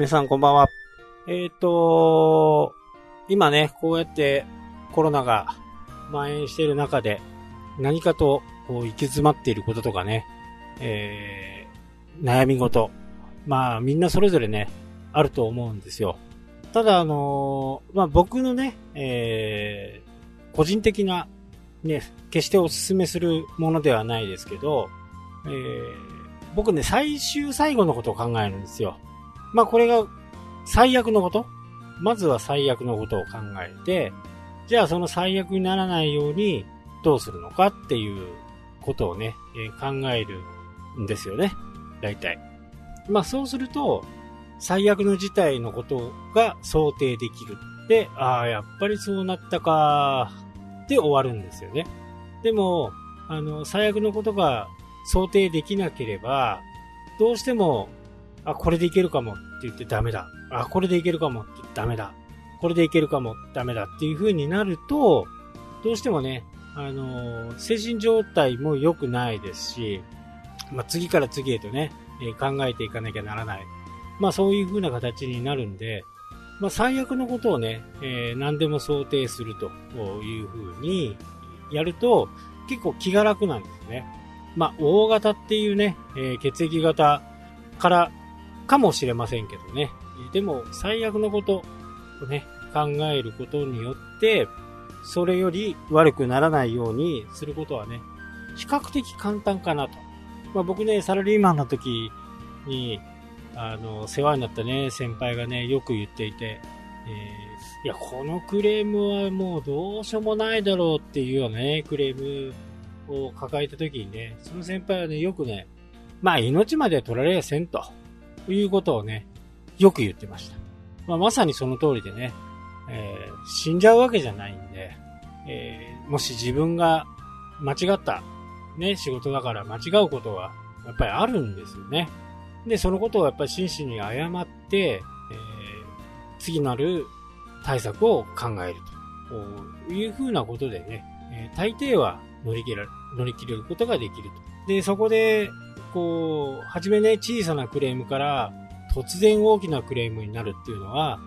皆さんこんばんは。えっ、ー、と、今ね、こうやってコロナが蔓延している中で、何かとこう行き詰まっていることとかね、えー、悩み事。まあみんなそれぞれね、あると思うんですよ。ただあのー、まあ僕のね、えー、個人的な、ね、決してお勧めするものではないですけど、えー、僕ね、最終最後のことを考えるんですよ。まあこれが最悪のことまずは最悪のことを考えて、じゃあその最悪にならないようにどうするのかっていうことをね、えー、考えるんですよね。大体。まあそうすると、最悪の事態のことが想定できる。で、ああ、やっぱりそうなったか、で終わるんですよね。でも、あの、最悪のことが想定できなければ、どうしても、あ、これでいけるかもって言ってダメだ。あ、これでいけるかもってダメだ。これでいけるかもダメだっていう風になると、どうしてもね、あのー、精神状態も良くないですし、まあ、次から次へとね、え、考えていかなきゃならない。まあ、そういう風な形になるんで、まあ、最悪のことをね、えー、何でも想定するという風にやると、結構気が楽なんですね。まあ、大型っていうね、え血液型からかもしれませんけどね。でも、最悪のことをね、考えることによって、それより悪くならないようにすることはね、比較的簡単かなと。まあ、僕ね、サラリーマンの時に、あの、世話になったね、先輩がね、よく言っていて、えー、いや、このクレームはもうどうしようもないだろうっていうようなね、クレームを抱えた時にね、その先輩はね、よくね、まあ命まで取られやせんと、いうことをね、よく言ってました。まあまさにその通りでね、えー、死んじゃうわけじゃないんで、えー、もし自分が間違った、ね、仕事だから間違うことは、やっぱりあるんですよね。で、そのことをやっぱり真摯に謝って、えー、次なる対策を考えるというふうなことでね、えー、大抵は乗り切ら乗り切ることができると。で、そこで、こう、はじめね、小さなクレームから突然大きなクレームになるっていうのは、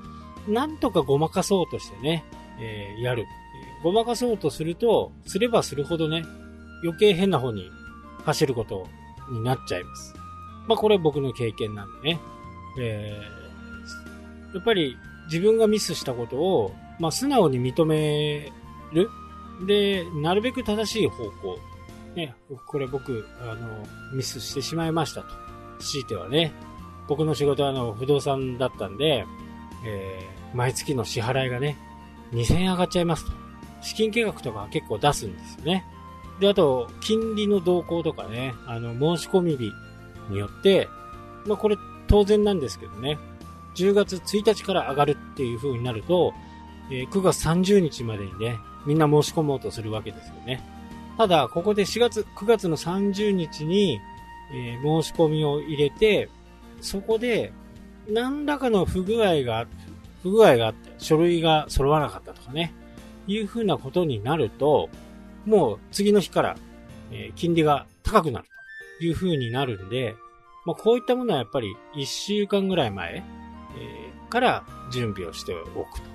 なんとかごまかそうとしてね、えー、やる。ごまかそうとすると、すればするほどね、余計変な方に走ることになっちゃいます。まあこれは僕の経験なんでね。えー、やっぱり自分がミスしたことを、まあ素直に認める。で、なるべく正しい方向。ね、これ僕、あの、ミスしてしまいましたと。強いてはね、僕の仕事はあの、不動産だったんで、えー、毎月の支払いがね、2000円上がっちゃいますと。資金計画とか結構出すんですよね。で、あと、金利の動向とかね、あの、申し込み日によって、まあこれ当然なんですけどね、10月1日から上がるっていう風になると、えー、9月30日までにね、みんな申し込もうとするわけですよね。ただ、ここで4月、9月の30日に、えー、申し込みを入れて、そこで、何らかの不具合が、不具合があって、書類が揃わなかったとかね、いうふうなことになると、もう次の日から、えー、金利が高くなるというふうになるんで、まあ、こういったものはやっぱり1週間ぐらい前、えー、から準備をしておくと。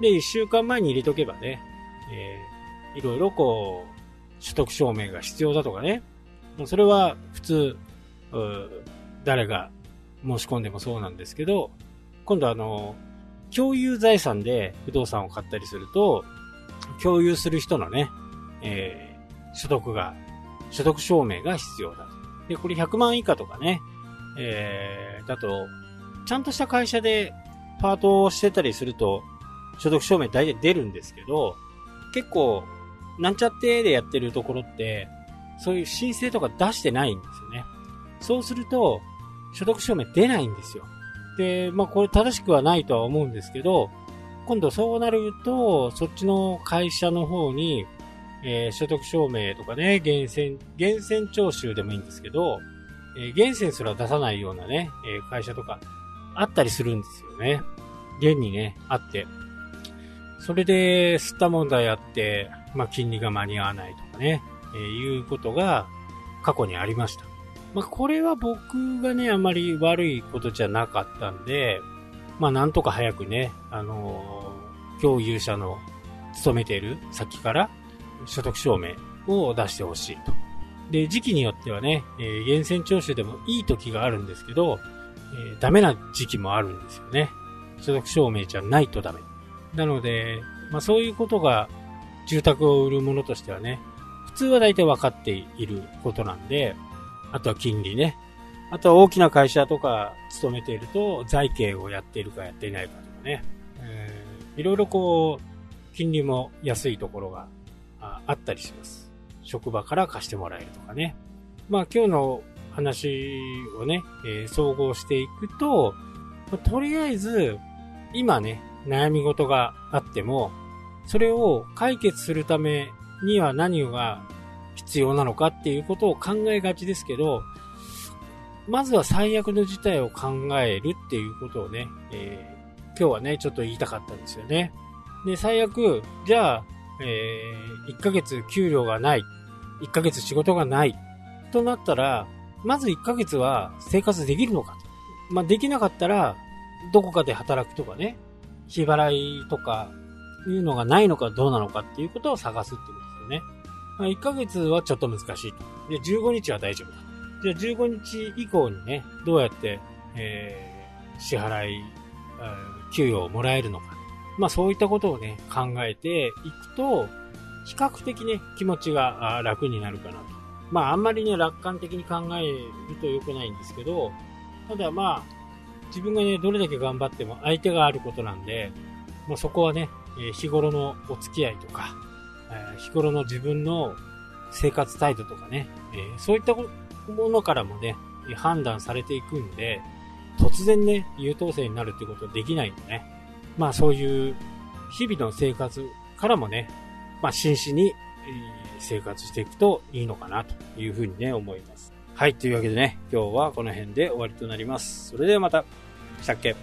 で、1週間前に入れとけばね、えー、いろいろこう、所得証明が必要だとかね。それは普通、誰が申し込んでもそうなんですけど、今度あの、共有財産で不動産を買ったりすると、共有する人のね、えー、所得が、所得証明が必要だと。で、これ100万以下とかね、えー、だと、ちゃんとした会社でパートをしてたりすると、所得証明大体出るんですけど、結構なんちゃってでやってるところって、そういう申請とか出してないんですよね。そうすると、所得証明出ないんですよ。で、まあこれ正しくはないとは思うんですけど、今度そうなると、そっちの会社の方に、えー、所得証明とかね、源泉、源泉徴収でもいいんですけど、えー、源泉すら出さないようなね、えー、会社とかあったりするんですよね。現にね、あって。それで、吸った問題あって、まあ、金利が間に合わないとかね、えー、いうことが過去にありました。まあ、これは僕がね、あまり悪いことじゃなかったんで、まあなんとか早くね、あのー、共有者の勤めている先から所得証明を出してほしいと。で、時期によってはね、えー、源泉徴収でもいい時があるんですけど、えー、ダメな時期もあるんですよね。所得証明じゃないとダメ。なので、まあそういうことが住宅を売るものとしてはね、普通は大体分かっていることなんで、あとは金利ね。あとは大きな会社とか勤めていると財形をやっているかやっていないかとかね。えー、いろいろこう、金利も安いところがあったりします。職場から貸してもらえるとかね。まあ今日の話をね、えー、総合していくと、とりあえず、今ね、悩み事があっても、それを解決するためには何が必要なのかっていうことを考えがちですけど、まずは最悪の事態を考えるっていうことをね、えー、今日はね、ちょっと言いたかったんですよね。で、最悪、じゃあ、えー、1ヶ月給料がない、1ヶ月仕事がない、となったら、まず1ヶ月は生活できるのかと。まあ、できなかったら、どこかで働くとかね、日払いとか、いうのがないのかどうなのかっていうことを探すってことですよね。まあ、1ヶ月はちょっと難しいと。で、15日は大丈夫だ。じゃあ15日以降にね、どうやって、えー、支払いえ、給与をもらえるのか。まあそういったことをね、考えていくと、比較的ね、気持ちが楽になるかなと。まああんまりね、楽観的に考えると良くないんですけど、ただまあ、自分がね、どれだけ頑張っても相手があることなんで、まあそこはね、え日頃のお付き合いとか、え日頃の自分の生活態度とかね、えそういったものからもね、判断されていくんで、突然ね、優等生になるってことはできないんでね。まあそういう日々の生活からもね、まあ真摯に生活していくといいのかなというふうにね、思います。はい、というわけでね、今日はこの辺で終わりとなります。それではまた、したっけ？